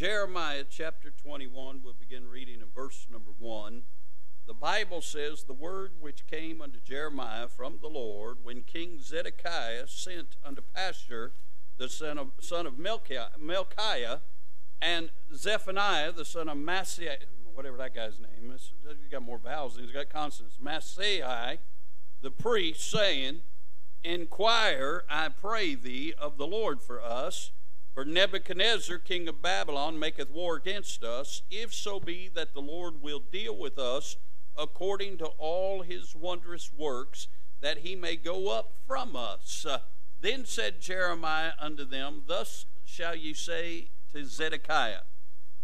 Jeremiah chapter 21, we'll begin reading in verse number 1. The Bible says, The word which came unto Jeremiah from the Lord when King Zedekiah sent unto Pashur, the son of, son of Melchiah, and Zephaniah, the son of Maaseiah, whatever that guy's name is, he's got more vowels than he's got consonants, Maaseiah, the priest, saying, Inquire, I pray thee, of the Lord for us for Nebuchadnezzar, king of Babylon, maketh war against us, if so be that the Lord will deal with us according to all his wondrous works, that he may go up from us. Uh, then said Jeremiah unto them, Thus shall ye say to Zedekiah,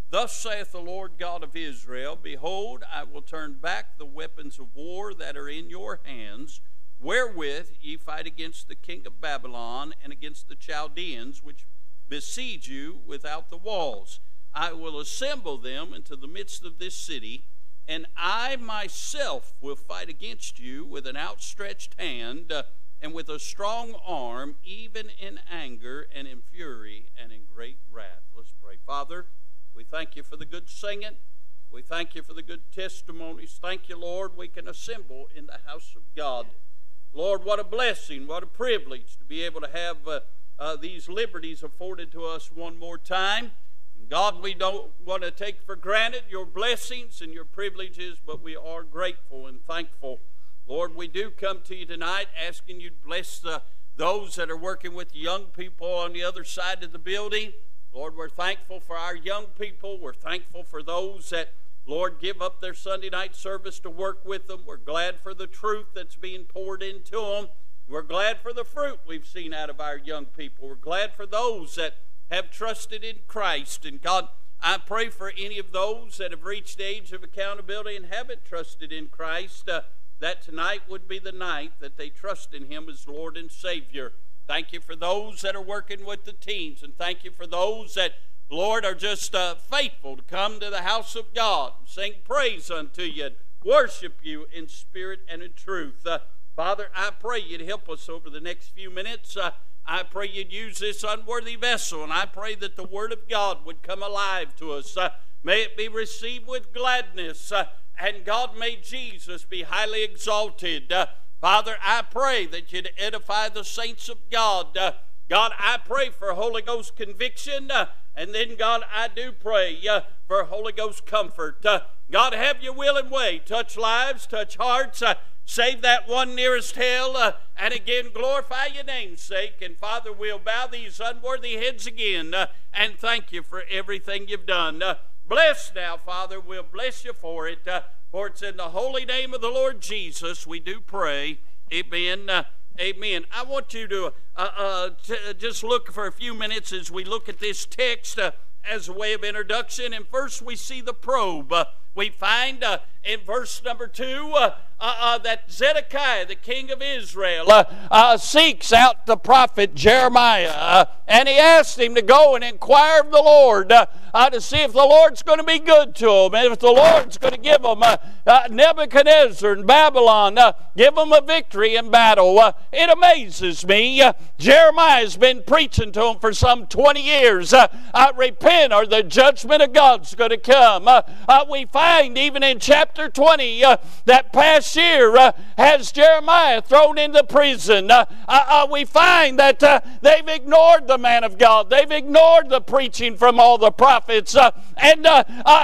Thus saith the Lord God of Israel Behold, I will turn back the weapons of war that are in your hands, wherewith ye fight against the king of Babylon and against the Chaldeans, which besiege you without the walls. I will assemble them into the midst of this city, and I myself will fight against you with an outstretched hand uh, and with a strong arm, even in anger and in fury and in great wrath. Let's pray. Father, we thank you for the good singing. We thank you for the good testimonies. Thank you, Lord, we can assemble in the house of God. Lord, what a blessing, what a privilege to be able to have. Uh, uh, these liberties afforded to us one more time. God, we don't want to take for granted your blessings and your privileges, but we are grateful and thankful. Lord, we do come to you tonight asking you to bless the, those that are working with young people on the other side of the building. Lord, we're thankful for our young people. We're thankful for those that, Lord, give up their Sunday night service to work with them. We're glad for the truth that's being poured into them. We're glad for the fruit we've seen out of our young people. We're glad for those that have trusted in Christ. And God, I pray for any of those that have reached the age of accountability and haven't trusted in Christ, uh, that tonight would be the night that they trust in Him as Lord and Savior. Thank you for those that are working with the teens, and thank you for those that, Lord, are just uh, faithful to come to the house of God, sing praise unto you, and worship you in spirit and in truth. Uh, Father, I pray you'd help us over the next few minutes. Uh, I pray you'd use this unworthy vessel, and I pray that the Word of God would come alive to us. Uh, may it be received with gladness, uh, and God, may Jesus be highly exalted. Uh, Father, I pray that you'd edify the saints of God. Uh, God, I pray for Holy Ghost conviction, uh, and then, God, I do pray for Holy Ghost comfort. God, have your will and way. Touch lives, touch hearts. Save that one nearest hell, uh, and again glorify your name's sake. And Father, we'll bow these unworthy heads again uh, and thank you for everything you've done. Uh, bless now, Father. We'll bless you for it. Uh, for it's in the holy name of the Lord Jesus we do pray. Amen. Uh, amen. I want you to, uh, to, just look for a few minutes as we look at this text as a way of introduction. And first, we see the probe. We find in verse number two uh, uh, that Zedekiah, the king of Israel, uh, uh seeks out the prophet Jeremiah, uh, and he asks him to go and inquire of the Lord uh, to see if the Lord's going to be good to him, and if the Lord's going to give him Nebuchadnezzar and Babylon, give him a victory in battle. it amazes me. Jeremiah has been preaching to him for some 20 years. I repent, or the judgment of God's going to come. we find even in chapter 20 that past year uh, has Jeremiah thrown into prison. Uh, uh, uh we find that uh, they've ignored the man of God. They've ignored the preaching from all the prophets. Uh, and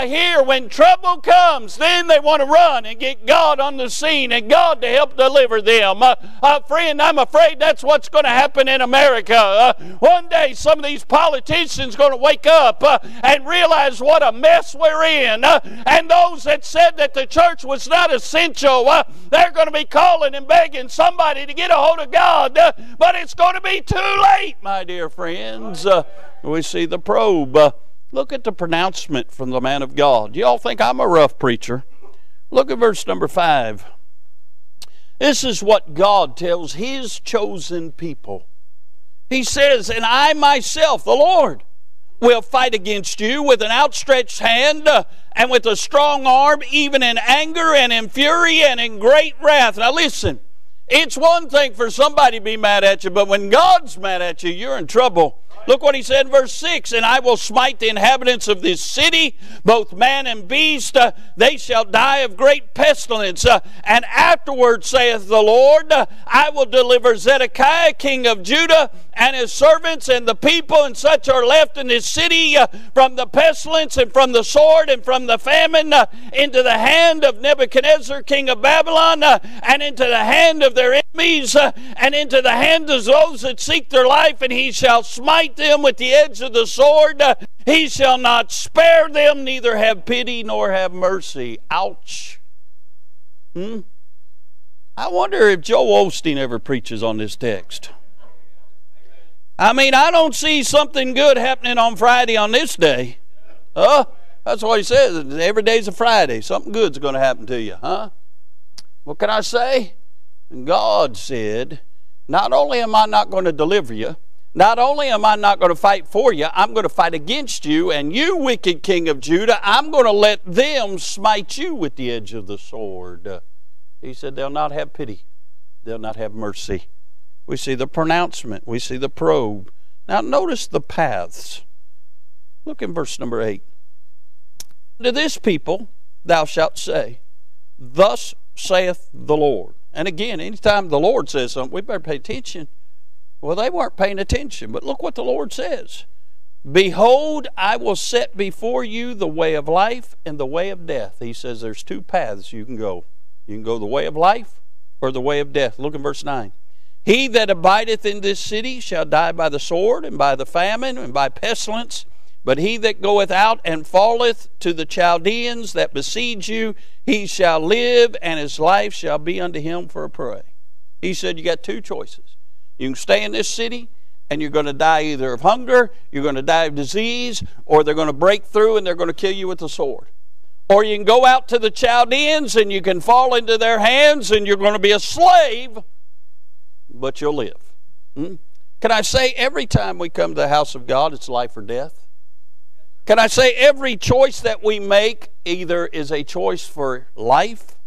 here, when trouble comes, then they want to run and get God on the scene and God to help deliver them. friend, I'm afraid that's what's going to happen in America. one day, some of these politicians going to wake up and realize what a mess we're in. and those that said that the church was not essential uh, they're going to be calling and begging somebody to get a hold of God, uh, but it's going to be too late, my dear friends. Uh, we see the probe. Uh, look at the pronouncement from the man of God. Y'all think I'm a rough preacher? Look at verse number five. This is what God tells His chosen people. He says, And I myself, the Lord, will fight against you with an outstretched hand uh, and with a strong arm, even in anger and in fury and in great wrath. Now, listen, it's one thing for somebody to be mad at you, but when God's mad at you, you're in trouble. Look what he said in verse 6 And I will smite the inhabitants of this city, both man and beast. Uh, they shall die of great pestilence. Uh, and afterward, saith the Lord, uh, I will deliver Zedekiah, king of Judah, and his servants and the people and such are left in this city uh, from the pestilence and from the sword and from the famine uh, into the hand of Nebuchadnezzar, king of Babylon, uh, and into the hand of their enemies, and into the hand of those that seek their life, and he shall smite them with the edge of the sword. He shall not spare them, neither have pity nor have mercy. Ouch. Hmm? I wonder if Joel Osteen ever preaches on this text. I mean, I don't see something good happening on Friday on this day. Huh? That's what he says. Every day's a Friday. Something good's going to happen to you, huh? What can I say? God said, Not only am I not going to deliver you, not only am I not going to fight for you, I'm going to fight against you, and you, wicked king of Judah, I'm going to let them smite you with the edge of the sword. He said, They'll not have pity, they'll not have mercy. We see the pronouncement. We see the probe. Now, notice the paths. Look in verse number 8. To this people thou shalt say, Thus saith the Lord. And again, anytime the Lord says something, we better pay attention. Well, they weren't paying attention, but look what the Lord says Behold, I will set before you the way of life and the way of death. He says there's two paths you can go. You can go the way of life or the way of death. Look in verse 9. He that abideth in this city shall die by the sword, and by the famine, and by pestilence. But he that goeth out and falleth to the Chaldeans that besiege you, he shall live, and his life shall be unto him for a prey. He said, You got two choices. You can stay in this city, and you're going to die either of hunger, you're going to die of disease, or they're going to break through and they're going to kill you with the sword. Or you can go out to the Chaldeans and you can fall into their hands and you're going to be a slave but you'll live. Hmm? Can I say every time we come to the house of God, it's life or death? Can I say every choice that we make either is a choice for life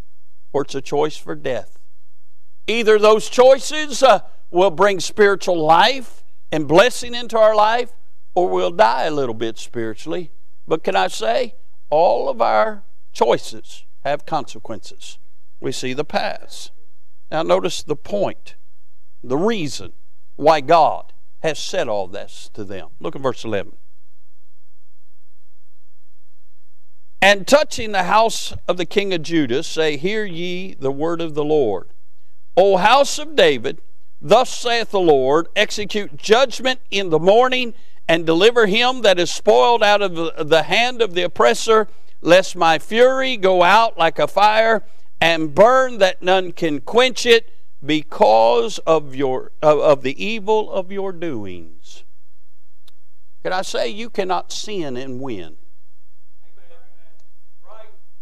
or it's a choice for death? Either those choices uh, will bring spiritual life and blessing into our life, or we'll die a little bit spiritually. But can I say, all of our choices have consequences. We see the paths. Now, notice the point the reason why God has said all this to them. Look at verse 11. And touching the house of the king of Judah, say, Hear ye the word of the Lord. O house of David, thus saith the Lord, execute judgment in the morning, and deliver him that is spoiled out of the hand of the oppressor, lest my fury go out like a fire, and burn that none can quench it because of your of, of the evil of your doings. Can I say you cannot sin and win?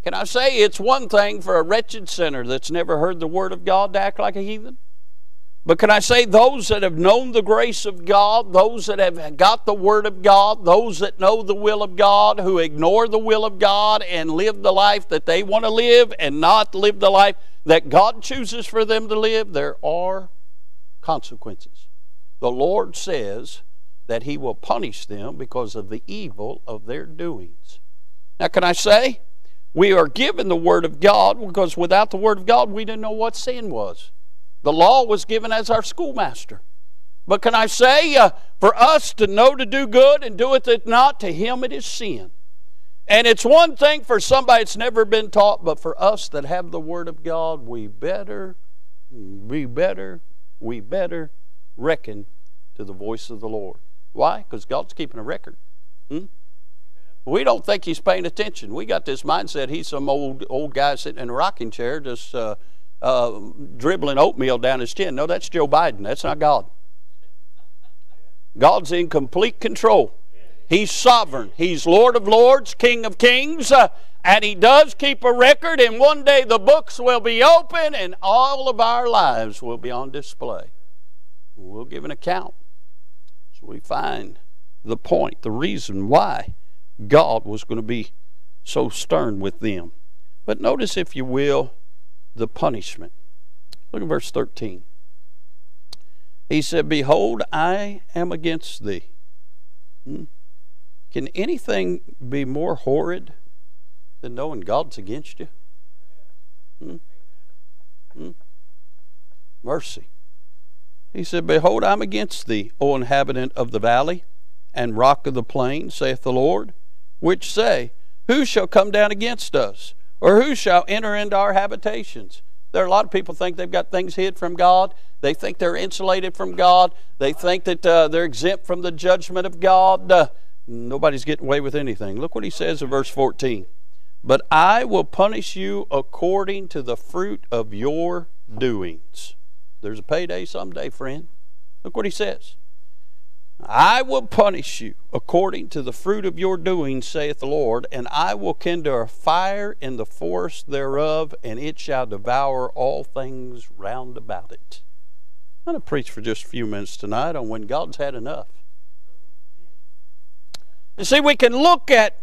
Can I say it's one thing for a wretched sinner that's never heard the word of God to act like a heathen? But can I say those that have known the grace of God, those that have got the Word of God, those that know the will of God, who ignore the will of God and live the life that they want to live and not live the life that God chooses for them to live, there are consequences. The Lord says that He will punish them because of the evil of their doings. Now, can I say, we are given the Word of God because without the Word of God, we didn't know what sin was. The law was given as our schoolmaster. But can I say, uh, for us to know to do good and do it not, to him it is sin. And it's one thing for somebody that's never been taught, but for us that have the Word of God, we better, we better, we better reckon to the voice of the Lord. Why? Because God's keeping a record. Hmm? We don't think He's paying attention. We got this mindset He's some old old guy sitting in a rocking chair just uh, uh, dribbling oatmeal down his chin. No, that's Joe Biden. That's not God. God's in complete control. He's sovereign. He's Lord of lords, King of kings, uh, and He does keep a record, and one day the books will be open and all of our lives will be on display. We'll give an account. So we find the point, the reason why God was going to be so stern with them. But notice, if you will, the punishment. Look at verse 13. He said, Behold, I am against thee Hmm? Can anything be more horrid than knowing God's against you? Hmm? Hmm? Mercy. He said, Behold, I'm against thee, O inhabitant of the valley and rock of the plain, saith the Lord, which say, Who shall come down against us? Or who shall enter into our habitations? There are a lot of people think they've got things hid from God. They think they're insulated from God. They think that uh, they're exempt from the judgment of God. Uh, nobody's getting away with anything. Look what he says in verse 14. But I will punish you according to the fruit of your doings. There's a payday someday, friend. Look what he says. I will punish you according to the fruit of your doings, saith the Lord, and I will kindle a fire in the forest thereof, and it shall devour all things round about it. I'm going to preach for just a few minutes tonight on when God's had enough. You see, we can look at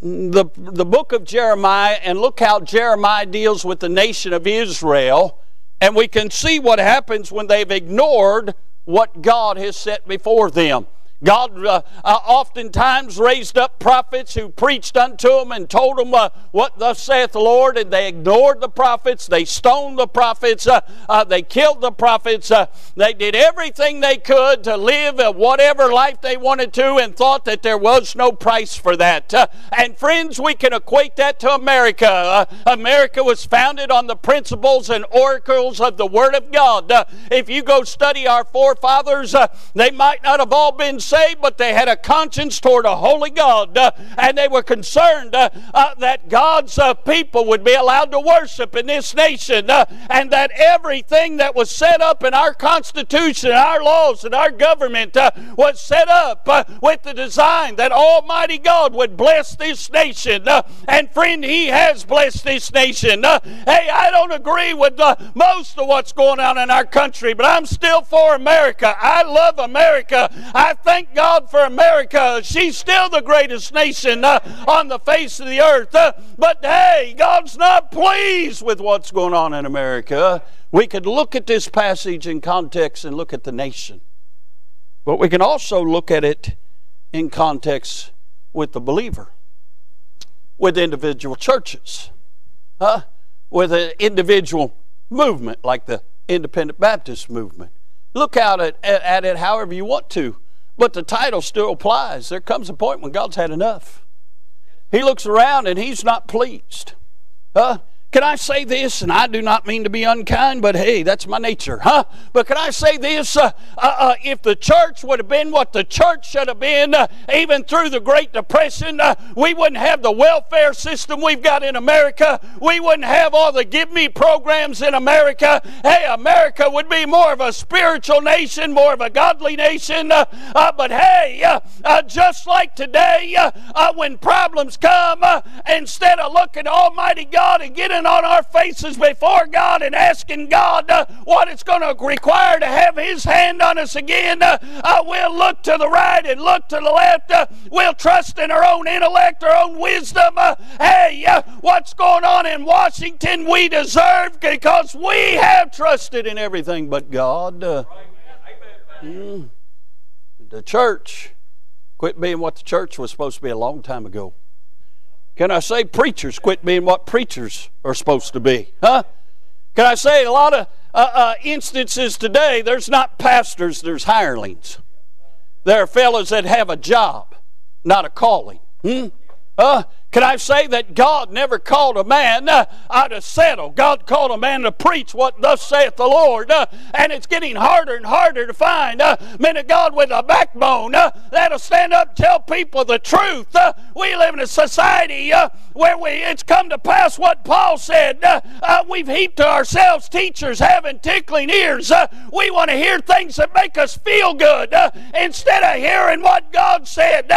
the, the book of Jeremiah and look how Jeremiah deals with the nation of Israel, and we can see what happens when they've ignored what God has set before them. God uh, uh, oftentimes raised up prophets who preached unto them and told them uh, what thus saith the Lord, and they ignored the prophets. They stoned the prophets. Uh, uh, they killed the prophets. Uh, they did everything they could to live whatever life they wanted to and thought that there was no price for that. and friends, we can equate that to America. America was founded on the principles and oracles of the Word of God. if you go study our forefathers, they might not have all been saved, but they had a conscience toward a holy God, uh, and they were concerned uh, uh, that God's uh, people would be allowed to worship in this nation, uh, and that everything that was set up in our Constitution, our laws, and our government uh, was set up with the design that Almighty God would bless this nation. and friend, He has blessed this nation. hey, I don't agree with most of what's going on in our country, but I'm still for America. I love America. I think thank God for America. She's still the greatest nation uh, on the face of the earth. Uh, but hey, God's not pleased with what's going on in America. We could look at this passage in context and look at the nation. But we can also look at it in context with the believer, with individual churches, huh? with an individual movement like the Independent Baptist movement. Look out at, at it however you want to. But the title still applies. There comes a point when God's had enough. He looks around and he's not pleased. Huh? Can I say this? And I do not mean to be unkind, but hey, that's my nature, huh? But can I say this? Uh, uh, uh, if the church would have been what the church should have been, uh, even through the Great Depression, uh, we wouldn't have the welfare system we've got in America. We wouldn't have all the Give Me programs in America. Hey, America would be more of a spiritual nation, more of a godly nation. Uh, but hey, just like today, when problems come, instead of looking to Almighty God and getting on our faces before God and asking God uh, what it's going to require to have His hand on us again. Uh, we'll look to the right and look to the left. Uh, we'll trust in our own intellect, our own wisdom. Uh, hey, uh, what's going on in Washington we deserve because we have trusted in everything but God. Mm, the church quit being what the church was supposed to be a long time ago. Can I say preachers quit being what preachers are supposed to be? Huh? Can I say a lot of uh, uh, instances today, there's not pastors, there's hirelings. There are fellows that have a job, not a calling. Hmm? Uh, can I say that God never called a man uh, out to settle? God called a man to preach what thus saith the Lord. Uh, and it's getting harder and harder to find uh, men of God with a backbone uh, that'll stand up and tell people the truth. Uh, we live in a society uh, where we, it's come to pass what Paul said. We've heaped to ourselves teachers having tickling ears. we want to hear things that make us feel good instead of hearing what God said.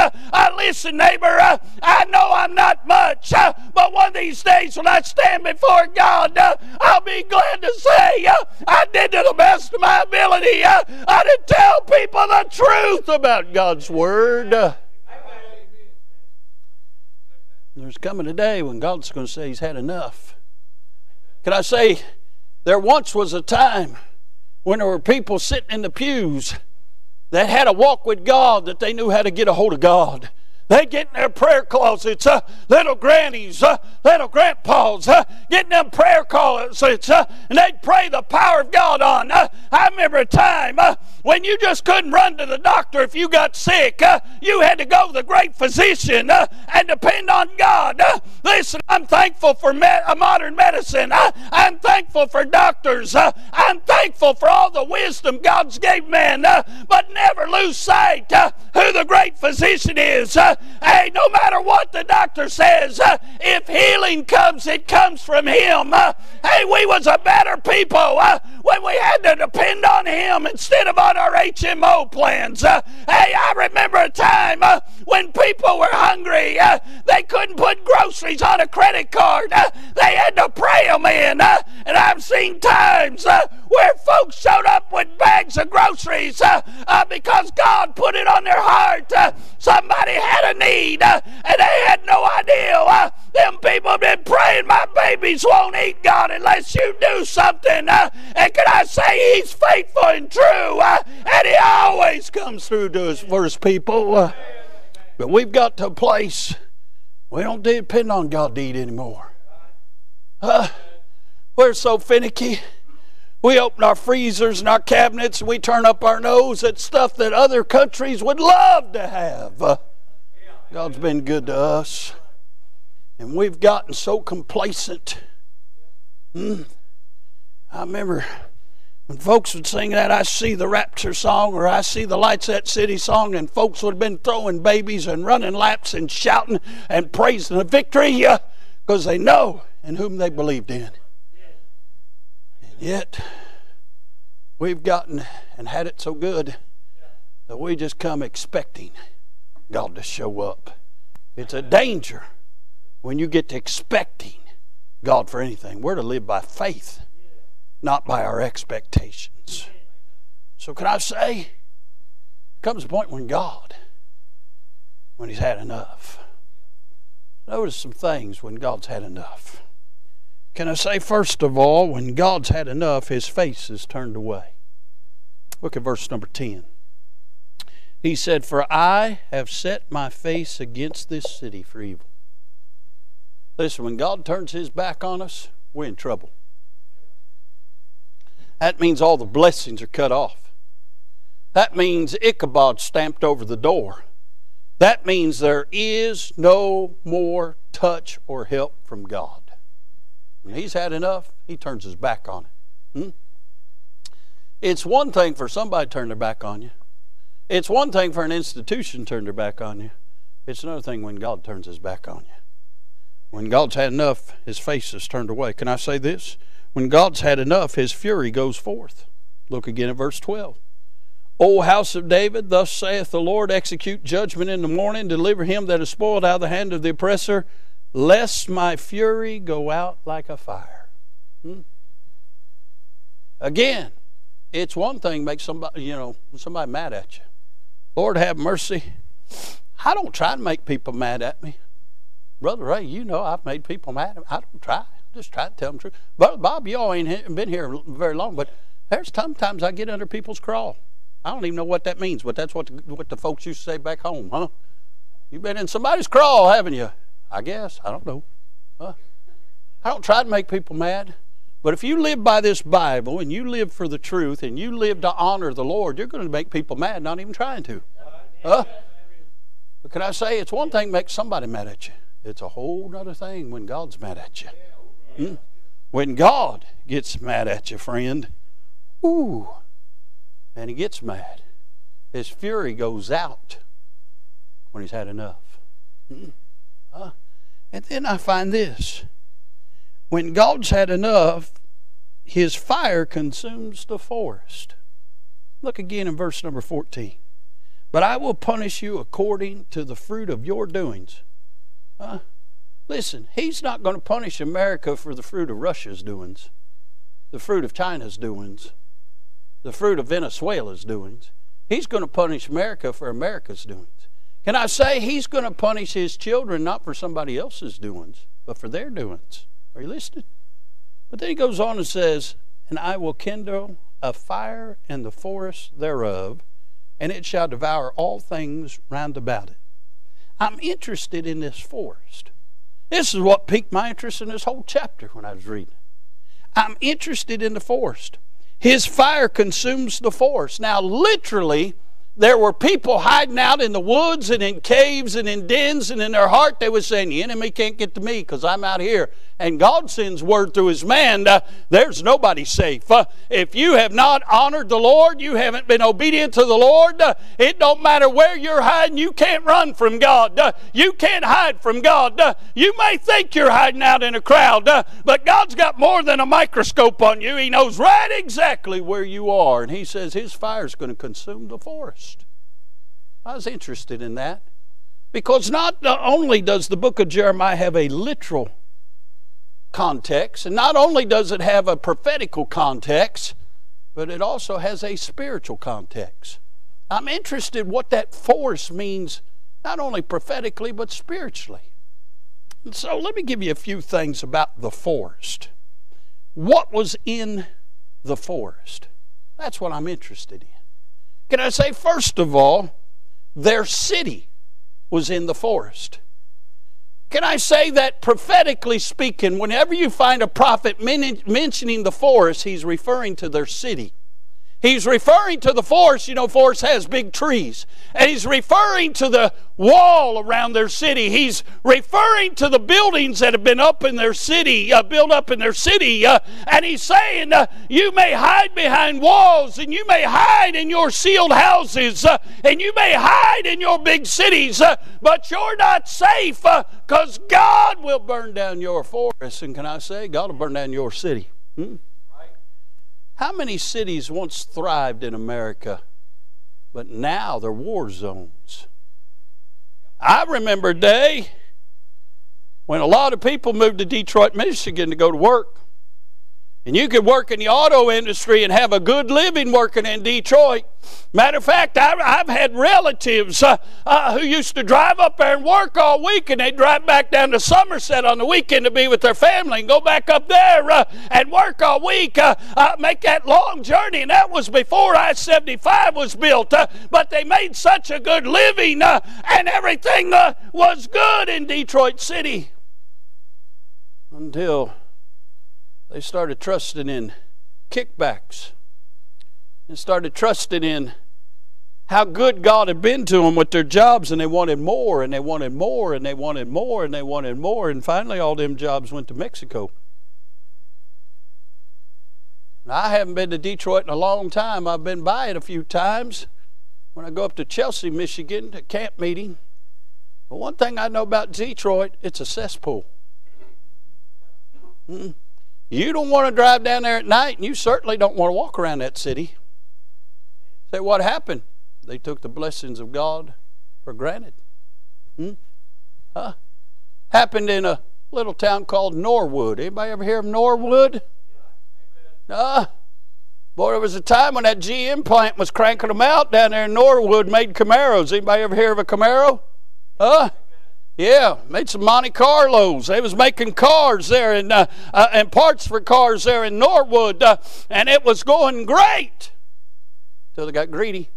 listen, neighbor, I know I'm not not much, uh, but one of these days when I stand before God, uh, I'll be glad to say uh, I did to the best of my ability. I did tell people the truth about God's Word. There's coming a day when God's going to say He's had enough. Can I say, there once was a time when there were people sitting in the pews that had a walk with God, that they knew how to get a hold of God. They get in their prayer closets, uh, little grannies, uh, little grandpas, uh, get them prayer closets, uh, and they'd pray the power of God on. Uh, I remember a time uh, when you just couldn't run to the doctor if you got sick. Uh, you had to go to the great physician uh, and depend on God. Listen, I'm thankful for me- modern medicine. I'm thankful for doctors. I'm thankful for all the wisdom God's gave man. But never lose sight who the great physician is. Uh, hey, no matter what the doctor says, uh, if healing comes, it comes from Him. Uh, hey, we was a better people uh, when we had to depend on Him instead of on our HMO plans. Uh, hey, I remember a time uh, when people were hungry. Uh, they couldn't put groceries on a credit card. They had to pray them in. And I've seen times where folks showed up with bags of groceries because God put it on their heart. Somebody had a need and they had no idea. Uh, them people have been praying, my babies won't eat God unless you do something. Uh, and can I say He's faithful and true? Uh, and He always comes through to His first people. But we've got to a place we don't depend on God to eat anymore. Uh, we're so finicky. We open our freezers and our cabinets and we turn up our nose at stuff that other countries would love to have. Uh, God's been good to us. And we've gotten so complacent. Hmm. I remember when folks would sing that I See the Rapture song or I See the Lights at City song, and folks would have been throwing babies and running laps and shouting and praising the victory because they know in whom they believed in. And yet, we've gotten and had it so good that we just come expecting God to show up. It's a danger when you get to expecting God for anything. We're to live by faith, not by our expectations. So, can I say, comes a point when God, when He's had enough. Notice some things when God's had enough. Can I say, first of all, when God's had enough, His face is turned away. Look at verse number 10. He said, For I have set my face against this city for evil. Listen, when God turns his back on us, we're in trouble. That means all the blessings are cut off. That means Ichabod stamped over the door. That means there is no more touch or help from God. When he's had enough, he turns his back on it. Hmm? It's one thing for somebody to turn their back on you. It's one thing for an institution to turn their back on you. It's another thing when God turns his back on you. When God's had enough, his face is turned away. Can I say this? When God's had enough, his fury goes forth. Look again at verse 12. O house of David, thus saith the Lord, execute judgment in the morning, deliver him that is spoiled out of the hand of the oppressor, lest my fury go out like a fire. Hmm? Again, it's one thing make somebody, you know, somebody mad at you. Lord have mercy. I don't try to make people mad at me. Brother Ray, you know I've made people mad. I don't try. Just try to tell them the truth. Brother Bob, you all ain't been here very long, but there's sometimes I get under people's crawl. I don't even know what that means, but that's what the, what the folks used to say back home, huh? You've been in somebody's crawl, haven't you? I guess. I don't know. Huh? I don't try to make people mad. But if you live by this Bible and you live for the truth and you live to honor the Lord, you're going to make people mad, not even trying to. Huh? But can I say, it's one thing to make somebody mad at you. It's a whole other thing when God's mad at you. Hmm? When God gets mad at you, friend, ooh, and he gets mad. His fury goes out when he's had enough. Hmm? Uh, and then I find this. When God's had enough, his fire consumes the forest. Look again in verse number 14. But I will punish you according to the fruit of your doings. Listen, he's not going to punish America for the fruit of Russia's doings, the fruit of China's doings, the fruit of Venezuela's doings. He's going to punish America for America's doings. Can I say he's going to punish his children not for somebody else's doings, but for their doings? Are you listening? But then he goes on and says, And I will kindle a fire in the forest thereof, and it shall devour all things round about it. I'm interested in this forest. This is what piqued my interest in this whole chapter when I was reading. I'm interested in the forest. His fire consumes the forest. Now, literally, there were people hiding out in the woods and in caves and in dens, and in their heart they were saying, The enemy can't get to me because I'm out here. And God sends word through His man, uh, There's nobody safe. Uh, if you have not honored the Lord, you haven't been obedient to the Lord, uh, it don't matter where you're hiding, you can't run from God. Uh, you can't hide from God. Uh, you may think you're hiding out in a crowd, uh, but God's got more than a microscope on you. He knows right exactly where you are. And He says His fire's going to consume the forest. I was interested in that because not only does the book of Jeremiah have a literal context, and not only does it have a prophetical context, but it also has a spiritual context. I'm interested what that force means, not only prophetically, but spiritually. And so let me give you a few things about the forest. What was in the forest? That's what I'm interested in. Can I say, first of all, their city was in the forest. Can I say that prophetically speaking, whenever you find a prophet mentioning the forest, he's referring to their city. He's referring to the forest. You know, forest has big trees. And he's referring to the wall around their city. He's referring to the buildings that have been up in their city, uh, built up in their city. Uh, and he's saying, uh, You may hide behind walls, and you may hide in your sealed houses, uh, and you may hide in your big cities, uh, but you're not safe because uh, God will burn down your forest. And can I say, God will burn down your city? Hmm? How many cities once thrived in America, but now they're war zones? I remember a day when a lot of people moved to Detroit, Michigan to go to work. And you could work in the auto industry and have a good living working in Detroit. Matter of fact, I've, I've had relatives uh, uh, who used to drive up there and work all week, and they'd drive back down to Somerset on the weekend to be with their family and go back up there uh, and work all week, uh, uh, make that long journey. And that was before I 75 was built. Uh, but they made such a good living, and everything was good in Detroit City until they started trusting in kickbacks and started trusting in how good God had been to them with their jobs, and they wanted more, and they wanted more, and they wanted more, and they wanted more, and finally all them jobs went to Mexico. I haven't been to Detroit in a long time. I've been by it a few times when I go up to Chelsea, Michigan, to camp meeting. But one thing I know about Detroit, it's a cesspool. Mm-hmm. You don't want to drive down there at night, and you certainly don't want to walk around that city. Say, what happened? They took the blessings of God for granted. Hmm? Huh? Happened in a little town called Norwood. Anybody ever hear of Norwood? Uh, boy, there was a time when that GM plant was cranking them out down there in Norwood, made Camaros. Anybody ever hear of a Camaro? Huh? Yeah, made some Monte Carlos. They was making cars there and uh, uh, and parts for cars there in Norwood, uh, and it was going great till they got greedy.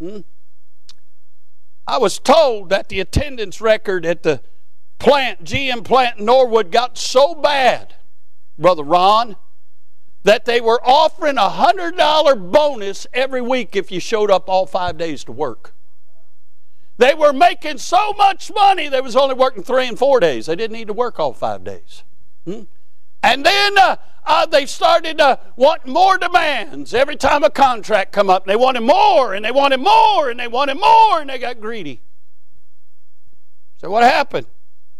Hmm? I was told that the attendance record at the plant, GM plant in Norwood, got so bad, Brother Ron, that they were offering a hundred dollar bonus every week if you showed up all five days to work. They were making so much money, they was only working three and four days. They didn't need to work all five days. Hmm? And then uh, uh, they started uh, wanting more demands every time a contract come up. They wanted more, and they wanted more, and they wanted more, and they got greedy. So what happened?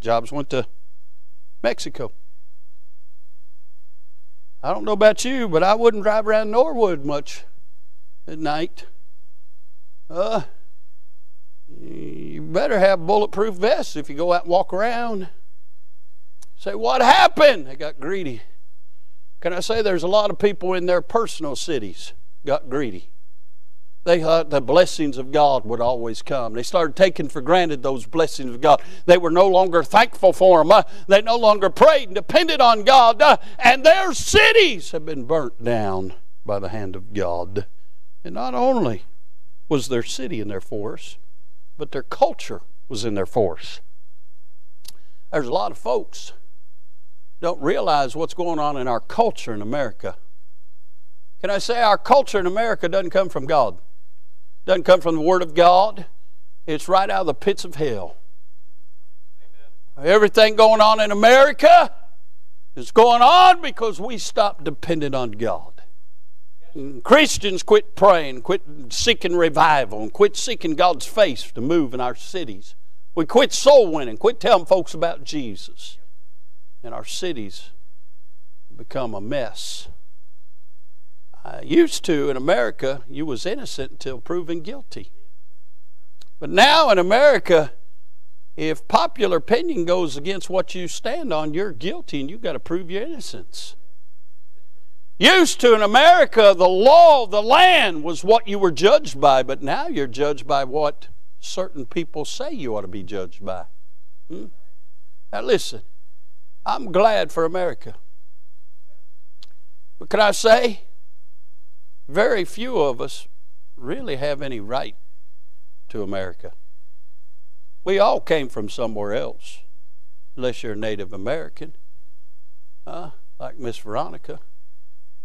Jobs went to Mexico. I don't know about you, but I wouldn't drive around Norwood much at night. Uh, you better have bulletproof vests if you go out and walk around. Say, what happened? They got greedy. Can I say there's a lot of people in their personal cities got greedy? They thought the blessings of God would always come. They started taking for granted those blessings of God. They were no longer thankful for them. Uh, they no longer prayed and depended on God. Uh, and their cities have been burnt down by the hand of God. And not only was their city in their force, but their culture was in their force. There's a lot of folks don't realize what's going on in our culture in America. Can I say our culture in America doesn't come from God? Doesn't come from the Word of God. It's right out of the pits of hell. Amen. Everything going on in America is going on because we stopped depending on God. Christians quit praying, quit seeking revival, and quit seeking God's face to move in our cities. We quit soul winning, quit telling folks about Jesus. And our cities become a mess. I used to in America, you was innocent until proven guilty. But now in America, if popular opinion goes against what you stand on, you're guilty and you've got to prove your innocence. Used to in America, the law of the land was what you were judged by, but now you're judged by what certain people say you ought to be judged by. Hmm? Now, listen, I'm glad for America. But can I say, very few of us really have any right to America. We all came from somewhere else, unless you're a Native American, uh, like Miss Veronica.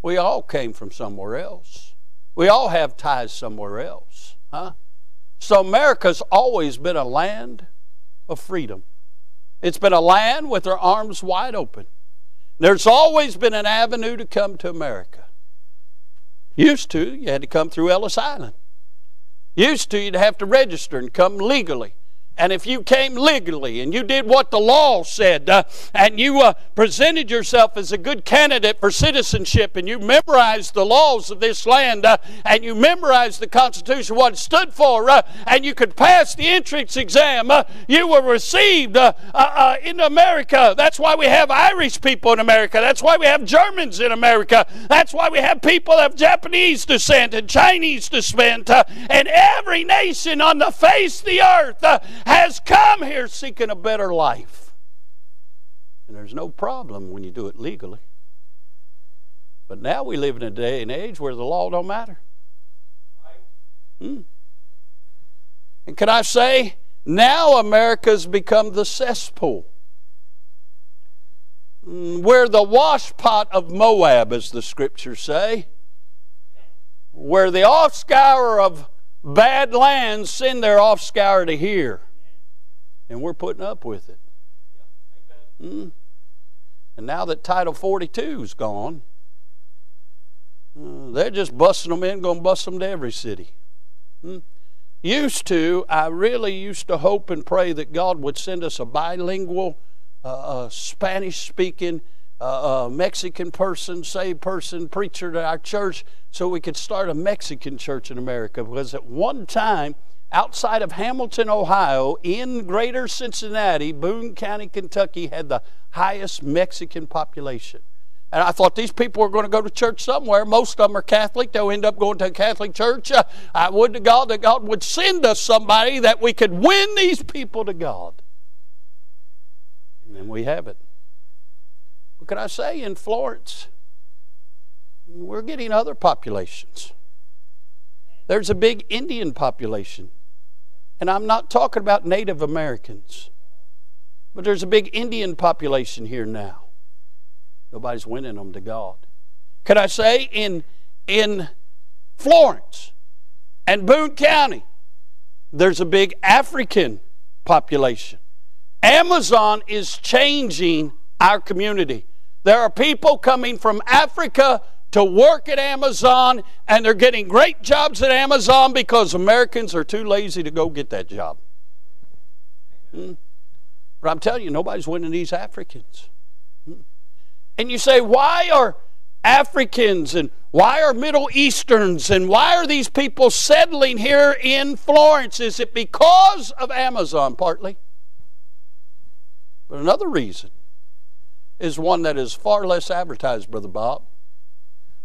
We all came from somewhere else. We all have ties somewhere else. Huh? So America's always been a land of freedom. It's been a land with their arms wide open. There's always been an avenue to come to America. Used to, you had to come through Ellis Island. Used to, you'd have to register and come legally. And if you came legally and you did what the law said uh, and you uh, presented yourself as a good candidate for citizenship and you memorized the laws of this land uh, and you memorized the Constitution, what it stood for, uh, and you could pass the entrance exam, uh, you were received uh, in America. That's why we have Irish people in America. That's why we have Germans in America. That's why we have people of Japanese descent and Chinese descent and every nation on the face of the earth has come here seeking a better life. And there's no problem when you do it legally. But now we live in a day and age where the law don't matter. Hmm. And can I say, now America's become the cesspool. Hmm, where the washpot of Moab, as the scriptures say. Where the offscour of bad lands send their offscour to here and we're putting up with it. Mm. And now that Title 42 is gone, uh, they're just busting them in, going to bust them to every city. Mm. Used to, I really used to hope and pray that God would send us a bilingual, uh, uh, Spanish speaking, uh, Mexican person, saved person, preacher to our church, so we could start a Mexican church in America. Because at one time, outside of Hamilton, Ohio, in greater Cincinnati, Boone County, Kentucky, had the highest Mexican population. And I thought these people were going to go to church somewhere. Most of them are Catholic. They'll end up going to a Catholic church. Uh, I would to God that God would send us somebody that we could win these people to God. And we have it. What can I say in Florence? We're getting other populations. There's a big Indian population. And I'm not talking about Native Americans, but there's a big Indian population here now. Nobody's winning them to God. Could I say in, in Florence and Boone County, there's a big African population. Amazon is changing our community. There are people coming from Africa to work at Amazon, and they're getting great jobs at Amazon because Americans are too lazy to go get that job. Hmm. But I'm telling you, nobody's winning these Africans. Hmm. And you say, why are Africans and why are Middle Easterns and why are these people settling here in Florence? Is it because of Amazon, partly? But another reason is one that is far less advertised, Brother Bob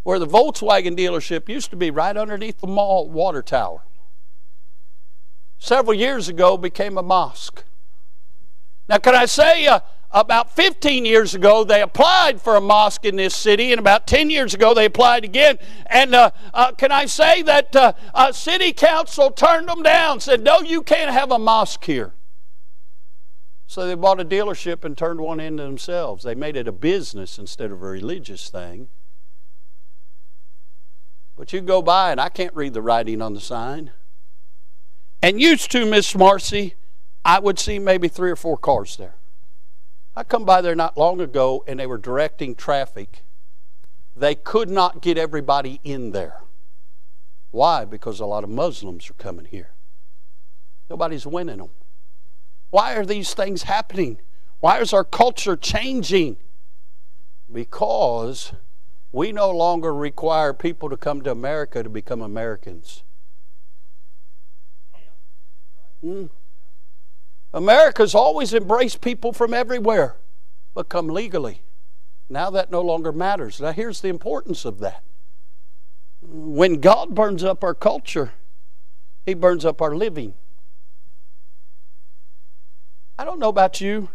where the Volkswagen dealership used to be right underneath the mall water tower. Several years ago became a mosque. Now, can I say uh, about 15 years ago, they applied for a mosque in this city, and about 10 years ago, they applied again. And uh, uh, can I say that uh, city council turned them down, said, No, you can't have a mosque here. So they bought a dealership and turned one into themselves. They made it a business instead of a religious thing. But you go by and I can't read the writing on the sign. And used to, Miss Marcy, I would see maybe three or four cars there. I come by there not long ago and they were directing traffic. They could not get everybody in there. Why? Because a lot of Muslims are coming here. Nobody's winning them. Why are these things happening? Why is our culture changing? Because we no longer require people to come to America to become Americans. Hmm. America's always embraced people from everywhere, but come legally. Now that no longer matters. Now, here's the importance of that. When God burns up our culture, He burns up our living. I don't know about you.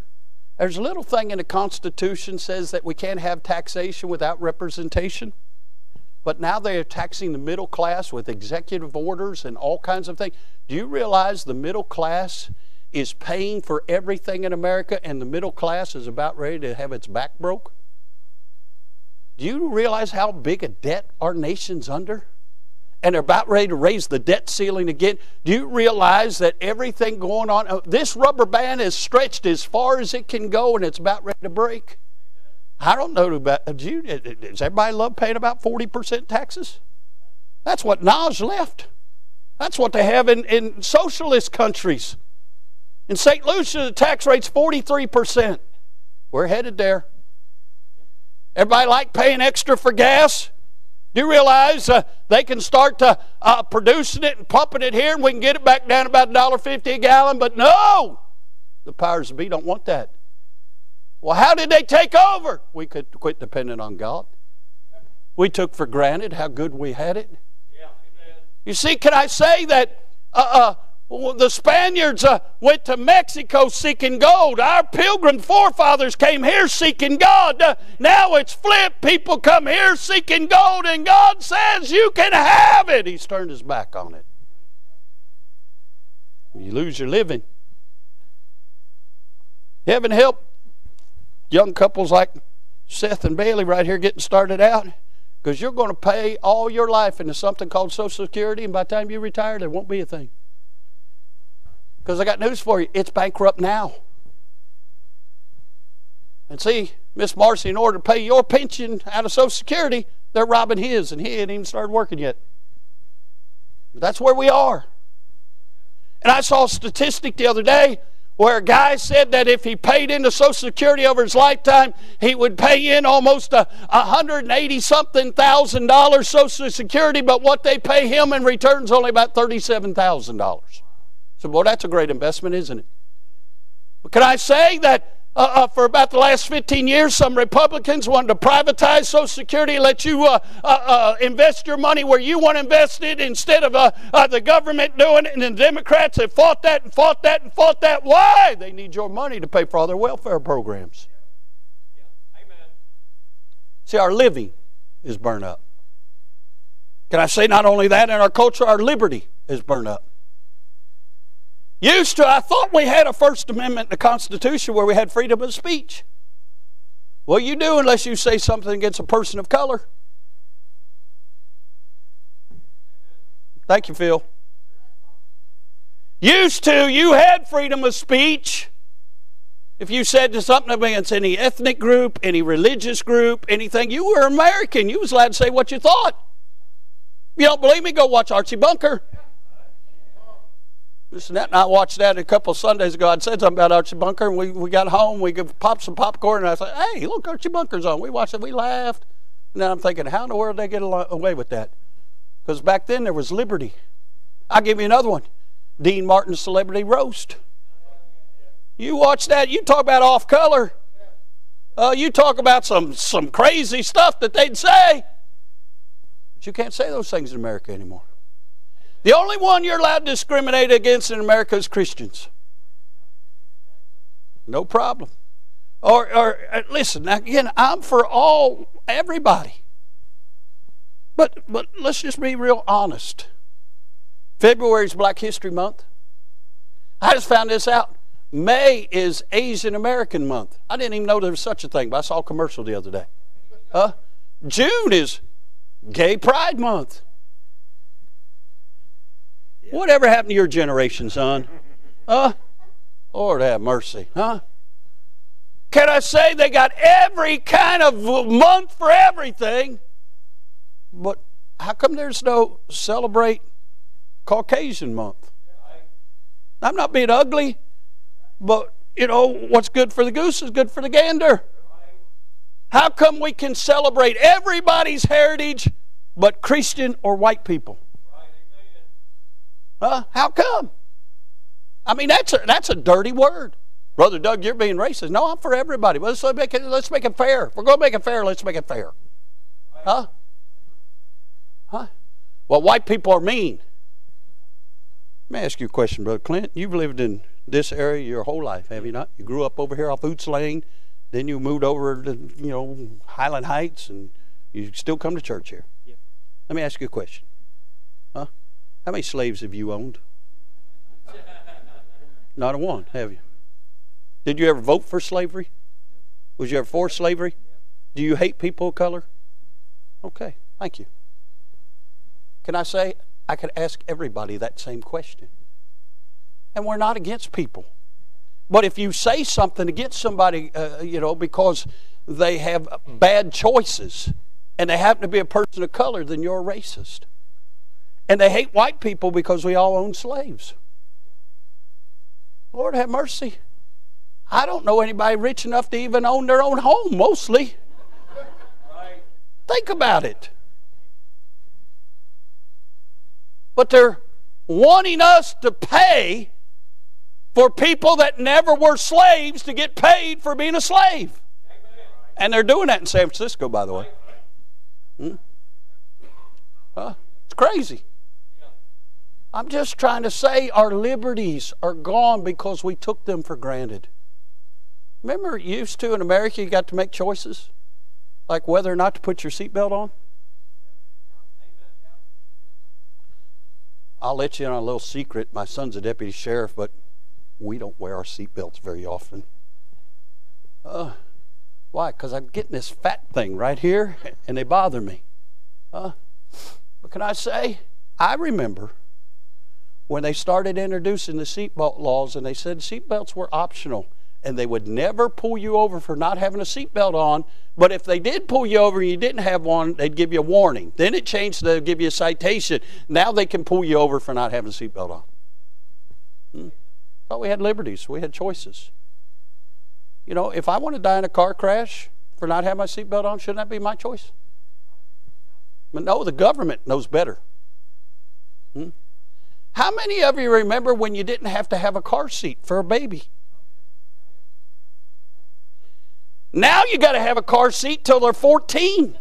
There's a little thing in the Constitution says that we can't have taxation without representation. But now they are taxing the middle class with executive orders and all kinds of things. Do you realize the middle class is paying for everything in America and the middle class is about ready to have its back broke? Do you realize how big a debt our nation's under? And they're about ready to raise the debt ceiling again. Do you realize that everything going on, uh, this rubber band is stretched as far as it can go and it's about ready to break? I don't know about uh, you, uh, does everybody love paying about 40% taxes? That's what Nas left. That's what they have in, in socialist countries. In St. Lucia, the tax rate's 43%. We're headed there. Everybody like paying extra for gas? Do you realize uh, they can start to, uh, producing it and pumping it here and we can get it back down about $1.50 a gallon? But no! The powers that be don't want that. Well, how did they take over? We could quit depending on God. We took for granted how good we had it. You see, can I say that uh, uh the Spaniards uh, went to Mexico seeking gold. Our pilgrim forefathers came here seeking God. Uh, now it's flipped. People come here seeking gold, and God says, You can have it. He's turned his back on it. You lose your living. Heaven help young couples like Seth and Bailey right here getting started out because you're going to pay all your life into something called Social Security, and by the time you retire, there won't be a thing. Because I got news for you it's bankrupt now. And see, Miss Marcy, in order to pay your pension out of Social Security, they're robbing his, and he ain't even started working yet. But that's where we are. And I saw a statistic the other day where a guy said that if he paid into Social Security over his lifetime, he would pay in almost a 180 something thousand dollars Social Security, but what they pay him in return is only about $37,000. So, boy, that's a great investment, isn't it? But can I say that uh, uh, for about the last 15 years, some Republicans wanted to privatize Social Security, let you uh, uh, uh invest your money where you want to invest it instead of uh, the government doing it. And the Democrats have fought that and fought that and fought that. Why? They need your money to pay for all their welfare programs. See, our living is burned up. Can I say not only that, in our culture, our liberty is burned up. Used to, I thought we had a First Amendment in the Constitution where we had freedom of speech. What you do unless you say something against a person of color? Thank you, Phil. Used to, you had freedom of speech. If you said to something against any ethnic group, any religious group, anything, you were American. You was allowed to say what you thought. You don't believe me, go watch Archie Bunker. Jeanette and I watched that a couple Sundays ago. I'd said something about Archie Bunker, and we, we got home. We popped some popcorn, and I said, "Hey, look, Archie Bunker's on." We watched it. We laughed. And then I'm thinking, how in the world did they get away with that? Because back then there was liberty. I'll give you another one. Dean Martin's Celebrity Roast. You watch that. You talk about off color. Uh, you talk about some some crazy stuff that they'd say. But you can't say those things in America anymore. The only one you're allowed to discriminate against in America is Christians. No problem. Or, or uh, listen, again, I'm for all, everybody. But, but let's just be real honest. February is Black History Month. I just found this out. May is Asian American Month. I didn't even know there was such a thing, but I saw a commercial the other day. Huh? June is Gay Pride Month. Whatever happened to your generation, son? Huh? Lord have mercy, huh? Can I say they got every kind of month for everything? But how come there's no celebrate Caucasian month? I'm not being ugly, but you know, what's good for the goose is good for the gander. How come we can celebrate everybody's heritage but Christian or white people? Huh? How come? I mean, that's a, that's a dirty word. Brother Doug, you're being racist. No, I'm for everybody. Let's make it, let's make it fair. If we're going to make it fair, let's make it fair. Huh? Huh? Well, white people are mean. Let me ask you a question, Brother Clint. You've lived in this area your whole life, have you not? You grew up over here off Oots Lane, then you moved over to, you know, Highland Heights, and you still come to church here. Yep. Let me ask you a question. How many slaves have you owned? Not a one, have you? Did you ever vote for slavery? Was you ever for slavery? Do you hate people of color? Okay, thank you. Can I say, I could ask everybody that same question. And we're not against people. But if you say something against somebody, uh, you know, because they have bad choices and they happen to be a person of color, then you're a racist. And they hate white people because we all own slaves. Lord have mercy. I don't know anybody rich enough to even own their own home, mostly. Right. Think about it. but they're wanting us to pay for people that never were slaves to get paid for being a slave. And they're doing that in San Francisco, by the way. Hmm? Huh? It's crazy. I'm just trying to say our liberties are gone because we took them for granted. Remember, used to in America, you got to make choices, like whether or not to put your seatbelt on? I'll let you in on a little secret. My son's a deputy sheriff, but we don't wear our seatbelts very often. Uh, why? Because I'm getting this fat thing right here, and they bother me. Uh, but can I say, I remember when they started introducing the seatbelt laws, and they said seatbelts were optional and they would never pull you over for not having a seatbelt on. But if they did pull you over and you didn't have one, they'd give you a warning. Then it changed to give you a citation. Now they can pull you over for not having a seatbelt on. Hmm. Thought we had liberties, we had choices. You know, if I want to die in a car crash for not having my seatbelt on, shouldn't that be my choice? But no, the government knows better. Hmm? How many of you remember when you didn't have to have a car seat for a baby? Now you got to have a car seat till they're 14.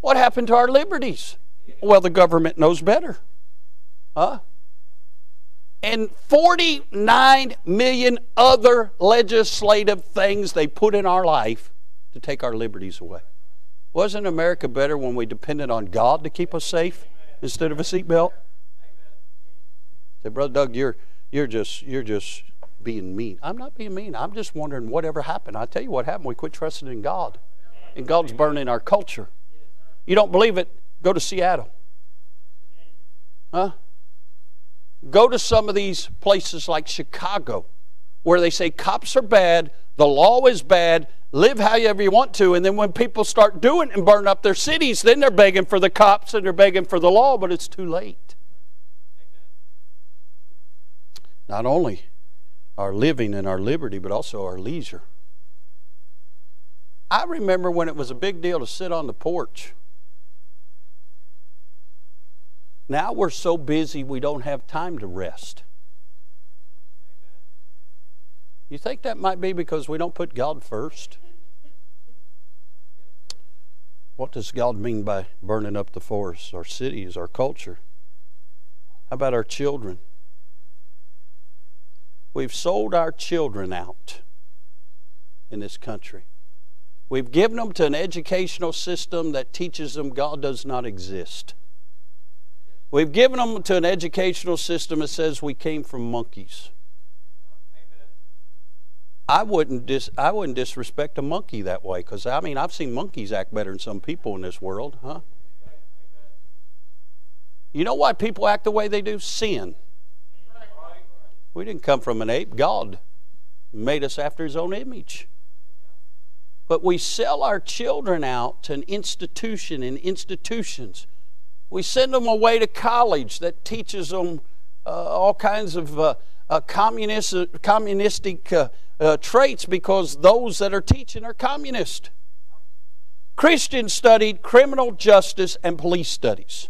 What happened to our liberties? Well, the government knows better. Huh? And 49 million other legislative things they put in our life to take our liberties away. Wasn't America better when we depended on God to keep us safe instead of a seatbelt? Say, Brother Doug, you're, you're just, you're just being mean. I'm not being mean. I'm just wondering whatever happened. I tell you what happened. We quit trusting in God. And God's burning our culture. You don't believe it? Go to Seattle. Huh? Go to some of these places like Chicago where they say cops are bad, the law is bad, live however you want to, and then when people start doing and burn up their cities, then they're begging for the cops and they're begging for the law, but it's too late. Not only our living and our liberty, but also our leisure. I remember when it was a big deal to sit on the porch. Now we're so busy we don't have time to rest. You think that might be because we don't put God first? What does God mean by burning up the forests, our cities, our culture? How about our children? We've sold our children out in this country. We've given them to an educational system that teaches them God does not exist. We've given them to an educational system that says we came from monkeys. I wouldn't dis, I wouldn't disrespect a monkey that way because I mean I've seen monkeys act better than some people in this world, huh? You know why people act the way they do? Sin. We didn't come from an ape. God made us after His own image. But we sell our children out to an institution and institutions. We send them away to college that teaches them uh, all kinds of uh, uh, communist, communistic uh, traits because those that are teaching are communist. Christians studied criminal justice and police studies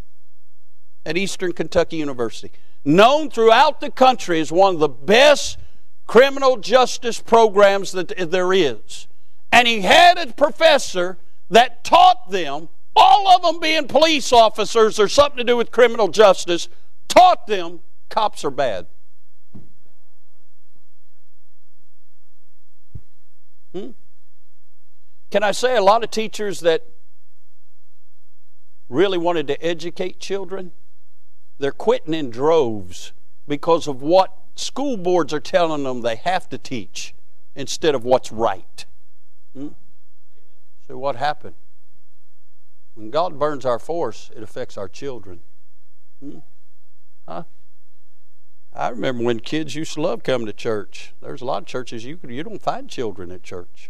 at Eastern Kentucky University, known throughout the country as one of the best criminal justice programs that there is. And he had a professor that taught them, all of them being police officers or something to do with criminal justice, taught them cops are bad. Hmm? Can I say a lot of teachers that really wanted to educate children, they're quitting in droves because of what school boards are telling them they have to teach instead of what's right. Hmm? So, what happened? When God burns our force, it affects our children. Hmm? Huh? I remember when kids used to love coming to church. There's a lot of churches you you don't find children at church.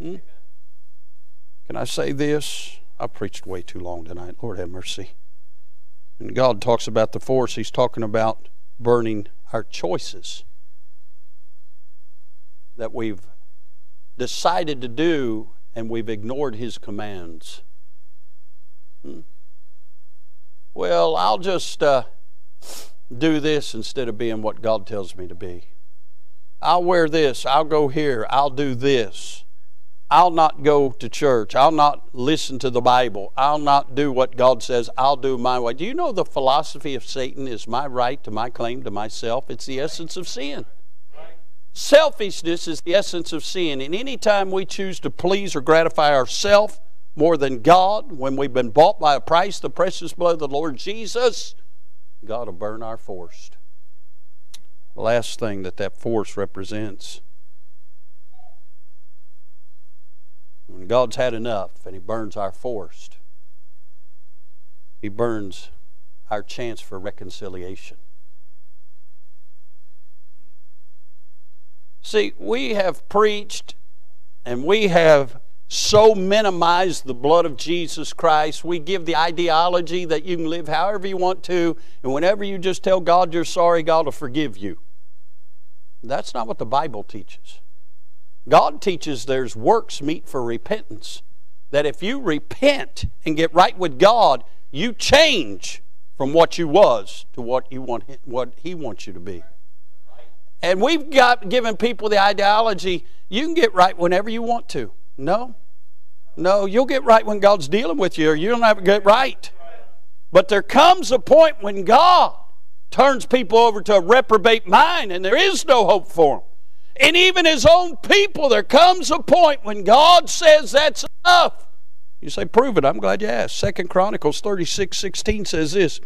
Hmm? Can I say this? I preached way too long tonight. Lord have mercy. When God talks about the force, He's talking about burning our choices that we've decided to do and we've ignored His commands. Hmm? Well, I'll just. Uh, do this instead of being what God tells me to be. I'll wear this. I'll go here. I'll do this. I'll not go to church. I'll not listen to the Bible. I'll not do what God says. I'll do my way. Do you know the philosophy of Satan is my right to my claim to myself? It's the essence of sin. Selfishness is the essence of sin. And any time we choose to please or gratify ourselves more than God, when we've been bought by a price, the precious blood of the Lord Jesus, God will burn our forest. The last thing that that forest represents. When God's had enough and He burns our forest, He burns our chance for reconciliation. See, we have preached and we have so minimize the blood of Jesus Christ. We give the ideology that you can live however you want to, and whenever you just tell God you're sorry, God will forgive you. That's not what the Bible teaches. God teaches there's works meet for repentance. That if you repent and get right with God, you change from what you was to what you want what He wants you to be. And we've got given people the ideology you can get right whenever you want to. No. No, you'll get right when God's dealing with you, or you don't to get right. But there comes a point when God turns people over to a reprobate mind, and there is no hope for them. And even his own people, there comes a point when God says that's enough. You say, prove it. I'm glad you asked. Second Chronicles 36, 16 says this.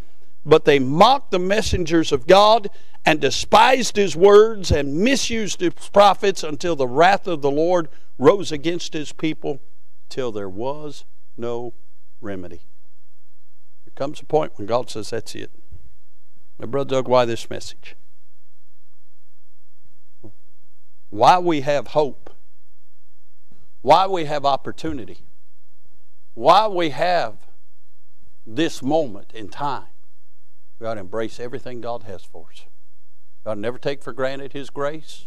But they mocked the messengers of God and despised his words and misused his prophets until the wrath of the Lord rose against his people till there was no remedy. There comes a point when God says, That's it. Now, Brother Doug, why this message? Why we have hope. Why we have opportunity. Why we have this moment in time. We ought to embrace everything God has for us. We ought to never take for granted His grace.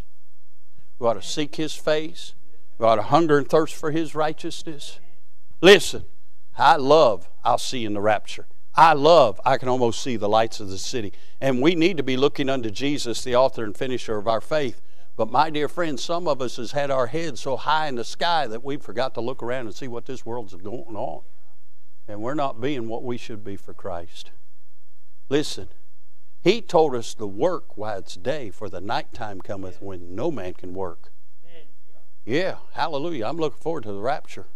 We ought to seek His face. Ought to hunger and thirst for His righteousness. Listen, I love, I'll see in the rapture. I love, I can almost see the lights of the city. And we need to be looking unto Jesus, the author and finisher of our faith. But my dear friends, some of us has had our heads so high in the sky that we forgot to look around and see what this world's going on. And we're not being what we should be for Christ. Listen, He told us to work while it's day, for the nighttime cometh when no man can work. Yeah, hallelujah. I'm looking forward to the rapture.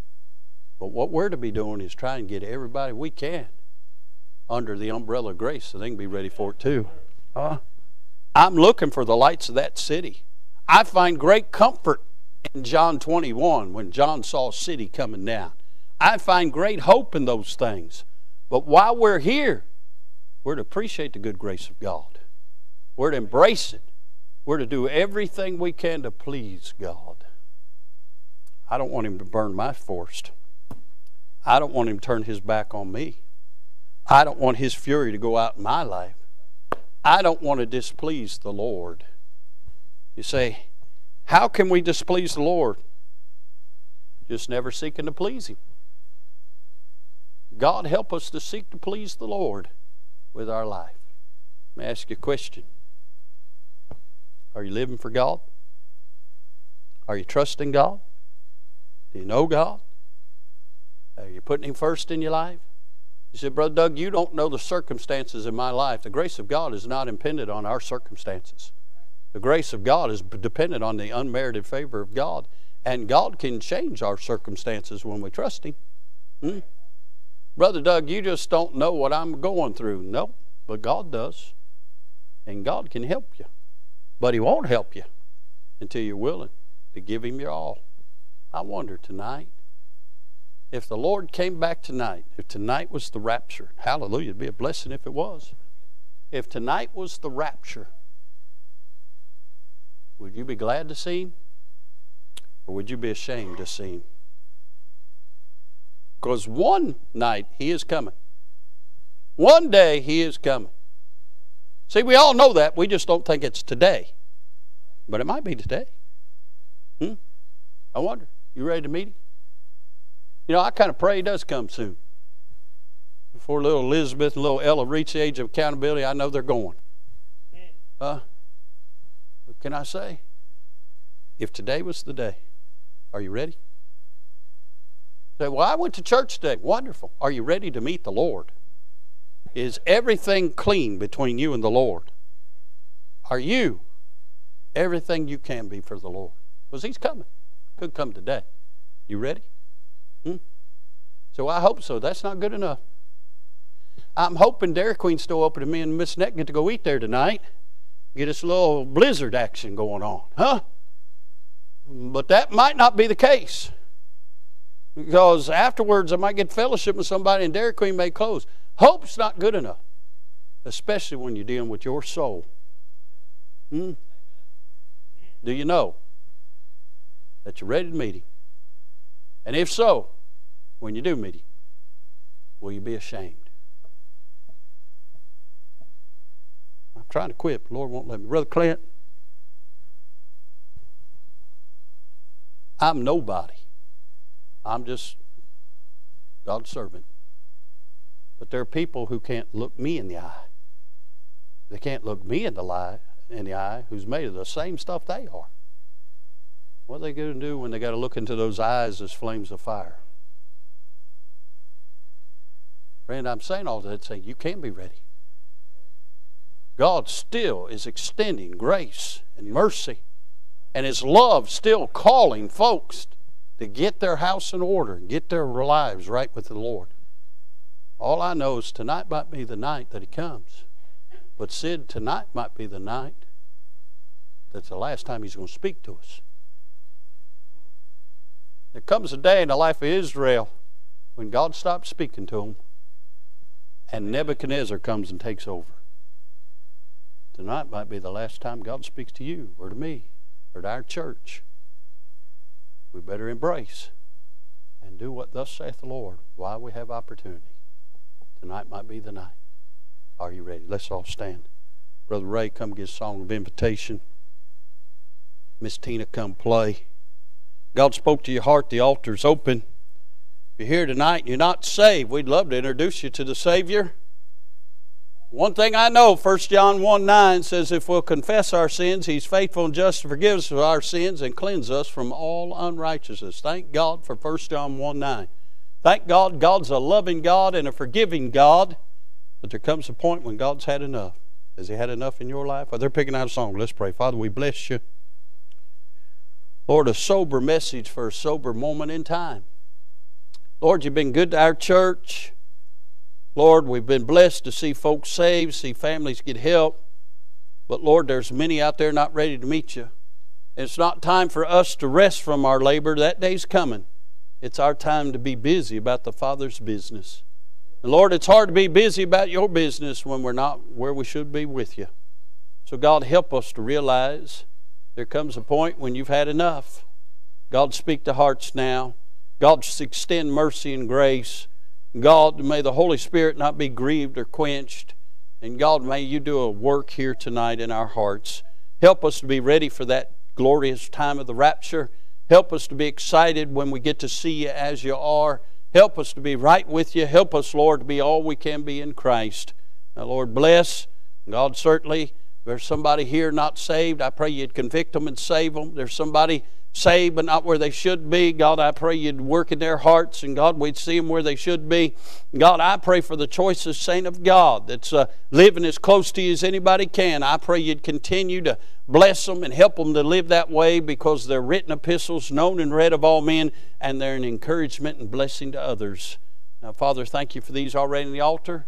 But what we're to be doing is trying to get everybody we can under the umbrella of grace so they can be ready for it too. I'm looking for the lights of that city. I find great comfort in John 21 when John saw a city coming down. I find great hope in those things. But while we're here, we're to appreciate the good grace of God. We're to embrace it. We're to do everything we can to please God. I don't want Him to burn my forest. I don't want Him to turn His back on me. I don't want His fury to go out in my life. I don't want to displease the Lord. You say, how can we displease the Lord? Just never seeking to please Him. God help us to seek to please the Lord with our life. Let me ask you a question. Are you living for God? Are you trusting God? Do you know God? Are you putting Him first in your life? You said, Brother Doug, you don't know the circumstances in my life. The grace of God is not dependent on our circumstances. The grace of God is dependent on the unmerited favor of God. And God can change our circumstances when we trust Him. Hmm? Brother Doug, you just don't know what I'm going through. Nope, but God does. And God can help you. But He won't help you until you're willing to give Him your all. I wonder tonight if the Lord came back tonight, if tonight was the rapture, hallelujah, it'd be a blessing if it was. If tonight was the rapture, would you be glad to see him? Or would you be ashamed to see him? Because one night he is coming. One day he is coming. See, we all know that. We just don't think it's today. But it might be today. Hmm? I wonder. You ready to meet him? You know, I kind of pray he does come soon. Before little Elizabeth and little Ella reach the age of accountability, I know they're going. Uh, what can I say? If today was the day, are you ready? Say, well, I went to church today. Wonderful. Are you ready to meet the Lord? Is everything clean between you and the Lord? Are you everything you can be for the Lord? Because He's coming. Could come today. You ready? Hmm? So I hope so. That's not good enough. I'm hoping Dairy Queen's still open and me and Miss Neck get to go eat there tonight. Get us a little blizzard action going on, huh? But that might not be the case. Because afterwards I might get fellowship with somebody and Dairy Queen may close. Hope's not good enough. Especially when you're dealing with your soul. Hmm? Do you know that you're ready to meet him? And if so, when you do meet him, will you be ashamed? I'm trying to quit, but Lord won't let me. Brother Clint, I'm nobody. I'm just God's servant. But there are people who can't look me in the eye. They can't look me in the eye, in the eye who's made of the same stuff they are. What are they going to do when they got to look into those eyes as flames of fire? Friend, I'm saying all that saying you can be ready. God still is extending grace and mercy, and His love still calling folks to get their house in order and get their lives right with the Lord. All I know is tonight might be the night that He comes. But Sid, tonight might be the night that's the last time He's going to speak to us. There comes a day in the life of Israel when God stops speaking to them and Nebuchadnezzar comes and takes over. Tonight might be the last time God speaks to you or to me or to our church. We better embrace and do what thus saith the Lord while we have opportunity. Tonight might be the night. Are you ready? Let's all stand. Brother Ray, come get a song of invitation. Miss Tina, come play. God spoke to your heart, the altar's open. If you're here tonight and you're not saved, we'd love to introduce you to the Savior. One thing I know, 1 John 1 9 says, If we'll confess our sins, He's faithful and just to forgive us of our sins and cleanse us from all unrighteousness. Thank God for 1 John 1 9. Thank God, God's a loving God and a forgiving God, but there comes a point when God's had enough. Has He had enough in your life? Are they're picking out a song? Let's pray. Father, we bless you. Lord, a sober message for a sober moment in time. Lord, you've been good to our church. Lord, we've been blessed to see folks saved, see families get help. But Lord, there's many out there not ready to meet you. It's not time for us to rest from our labor. That day's coming. It's our time to be busy about the Father's business. And Lord, it's hard to be busy about your business when we're not where we should be with you. So, God, help us to realize there comes a point when you've had enough. God, speak to hearts now. God, extend mercy and grace. God, may the Holy Spirit not be grieved or quenched. And God, may you do a work here tonight in our hearts. Help us to be ready for that glorious time of the rapture. Help us to be excited when we get to see you as you are. Help us to be right with you. Help us, Lord, to be all we can be in Christ. Now, Lord, bless. God, certainly, there's somebody here not saved. I pray you'd convict them and save them. There's somebody saved but not where they should be. God, I pray you'd work in their hearts, and God, we'd see them where they should be. God, I pray for the choicest saint of God that's uh, living as close to you as anybody can. I pray you'd continue to bless them and help them to live that way because they're written epistles, known and read of all men, and they're an encouragement and blessing to others. Now, Father, thank you for these already in the altar.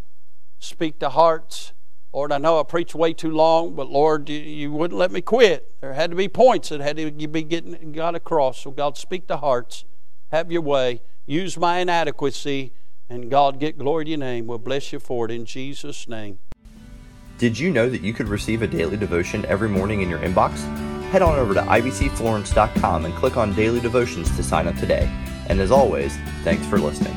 Speak to hearts. Lord, I know I preached way too long, but Lord, you, you, wouldn't let me quit. There had to be points that had to be getting got across. So God, speak to hearts. Have your way. Use my inadequacy, and God, get glory to your name. We'll bless you for it in Jesus' name. Did you know that you could receive a daily devotion every morning in your inbox? Head on over to ibcflorence.com and click on Daily Devotions to sign up today. And as always, thanks for listening.